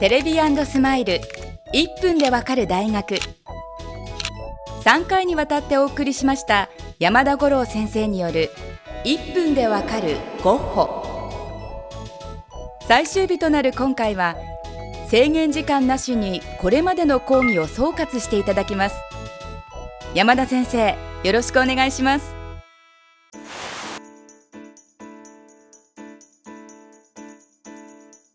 テレビスマイル。1分でわかる大学。3回にわたってお送りしました山田五郎先生による1分でわかるゴッホ。最終日となる今回は制限時間なしにこれまでの講義を総括していただきます。山田先生よろしくお願いします。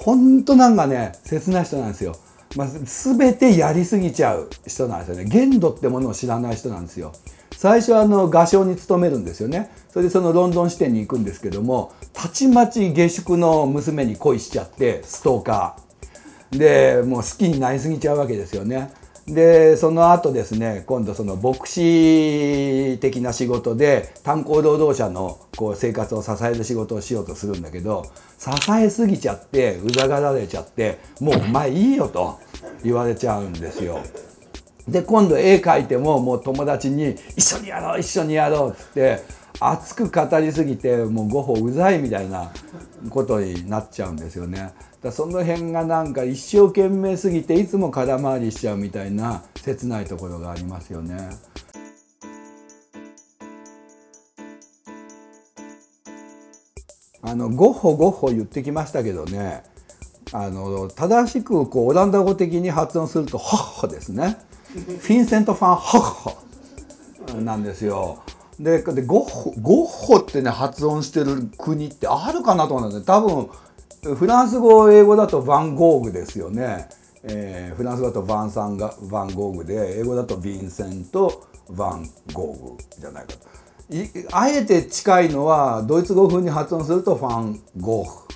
ほんとなんかね切ない人なんですよ、まあ、全てやりすぎちゃう人なんですよね。限度ってものを知らない人なんですよ。最初はあの画商に勤めるんですよね。それでそのロンドン支店に行くんですけどもたちまち下宿の娘に恋しちゃってストーカー。でもう好きになりすぎちゃうわけですよね。でその後ですね今度その牧師的な仕事で炭鉱労働者のこう生活を支える仕事をしようとするんだけど支えすぎちゃってうざがられちゃってもうお前いいよと言われちゃうんですよ。で今度絵描いてももう友達に「一緒にやろう一緒にやろう」っつって熱く語りすぎてもうゴッホうざいみたいなことになっちゃうんですよね。だその辺がなんか一生懸命すぎていつも空回りしちゃうみたいな切ないところがありますよね。あのゴッホゴッホ言ってきましたけどねあの正しくこうオランダ語的に発音するとホッホですねフィンセント・ファン・ホッホなんですよ。ででゴッホゴッホってね発音してる国ってあるかなと思うんですね。多分フランス語英語だとヴァンゴーグですよね、えー、フランス語だとヴァンサンがヴァンゴーグで英語だとヴィンセント・ヴァンゴーグじゃないかと。あえて近いのはドイツ語風に発音するとファンゴーフ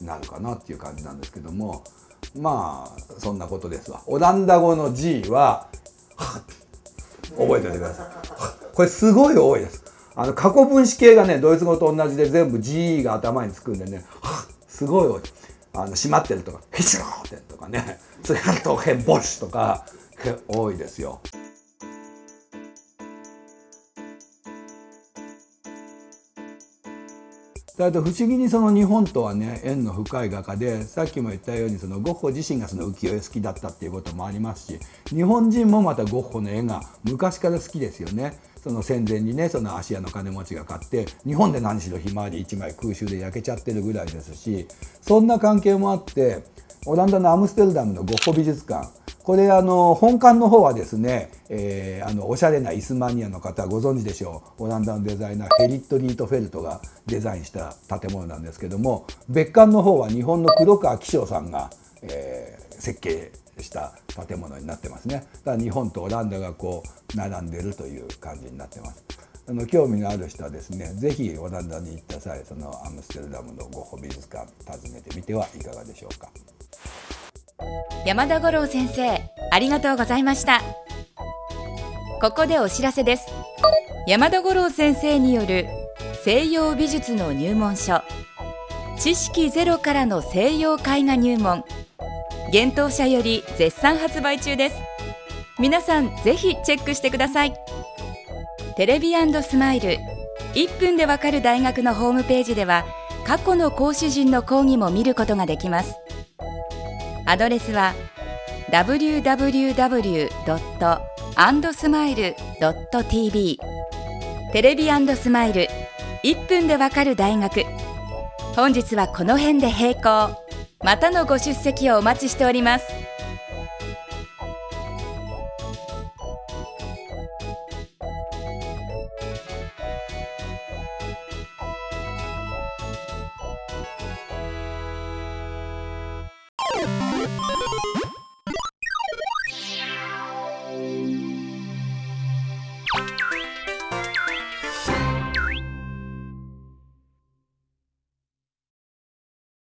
になるかなっていう感じなんですけどもまあそんなことですわ。オランダ語の G は覚えておいてください。これすごい多いですあの過去分詞系がねドイツ語と同じで全部 G が頭につくんでねすごい多い。あの閉まってるとか、ヘシローテンとかね、それからとヘボシとか 多いですよ。だと不思議にその日本とはね縁の深い画家でさっきも言ったようにそのゴッホ自身がその浮世絵好きだったっていうこともありますし日本人もまたゴッホの絵が昔から好きですよね。その戦前にねその芦屋の金持ちが買って日本で何しろひまわり1枚空襲で焼けちゃってるぐらいですしそんな関係もあってオランダのアムステルダムのゴッホ美術館これあの本館の方はですね、えー、あのおしゃれなイスマニアの方ご存知でしょう。オランダのデザイナーヘリット・ニートフェルトがデザインした建物なんですけども別館の方は日本の黒川紀章さんが、えー、設計した建物になってますね。だから日本とオランダがこう並んでるという感じになってます。あの興味のある人はですね是非オランダに行った際そのアムステルダムのゴッホ美術館訪ねてみてはいかがでしょうか。山田五郎先生ありがとうございました。ここでお知らせです。山田五郎先生による西洋美術の入門書知識ゼロからの西洋絵画入門幻冬社より絶賛発売中です。皆さんぜひチェックしてください。テレビスマイル1分でわかる大学のホームページでは過去の講師陣の講義も見ることができます。アドレスは www.andsmile.tv テレビスマイル1分でわかる大学本日はこの辺で閉校。またのご出席をお待ちしております。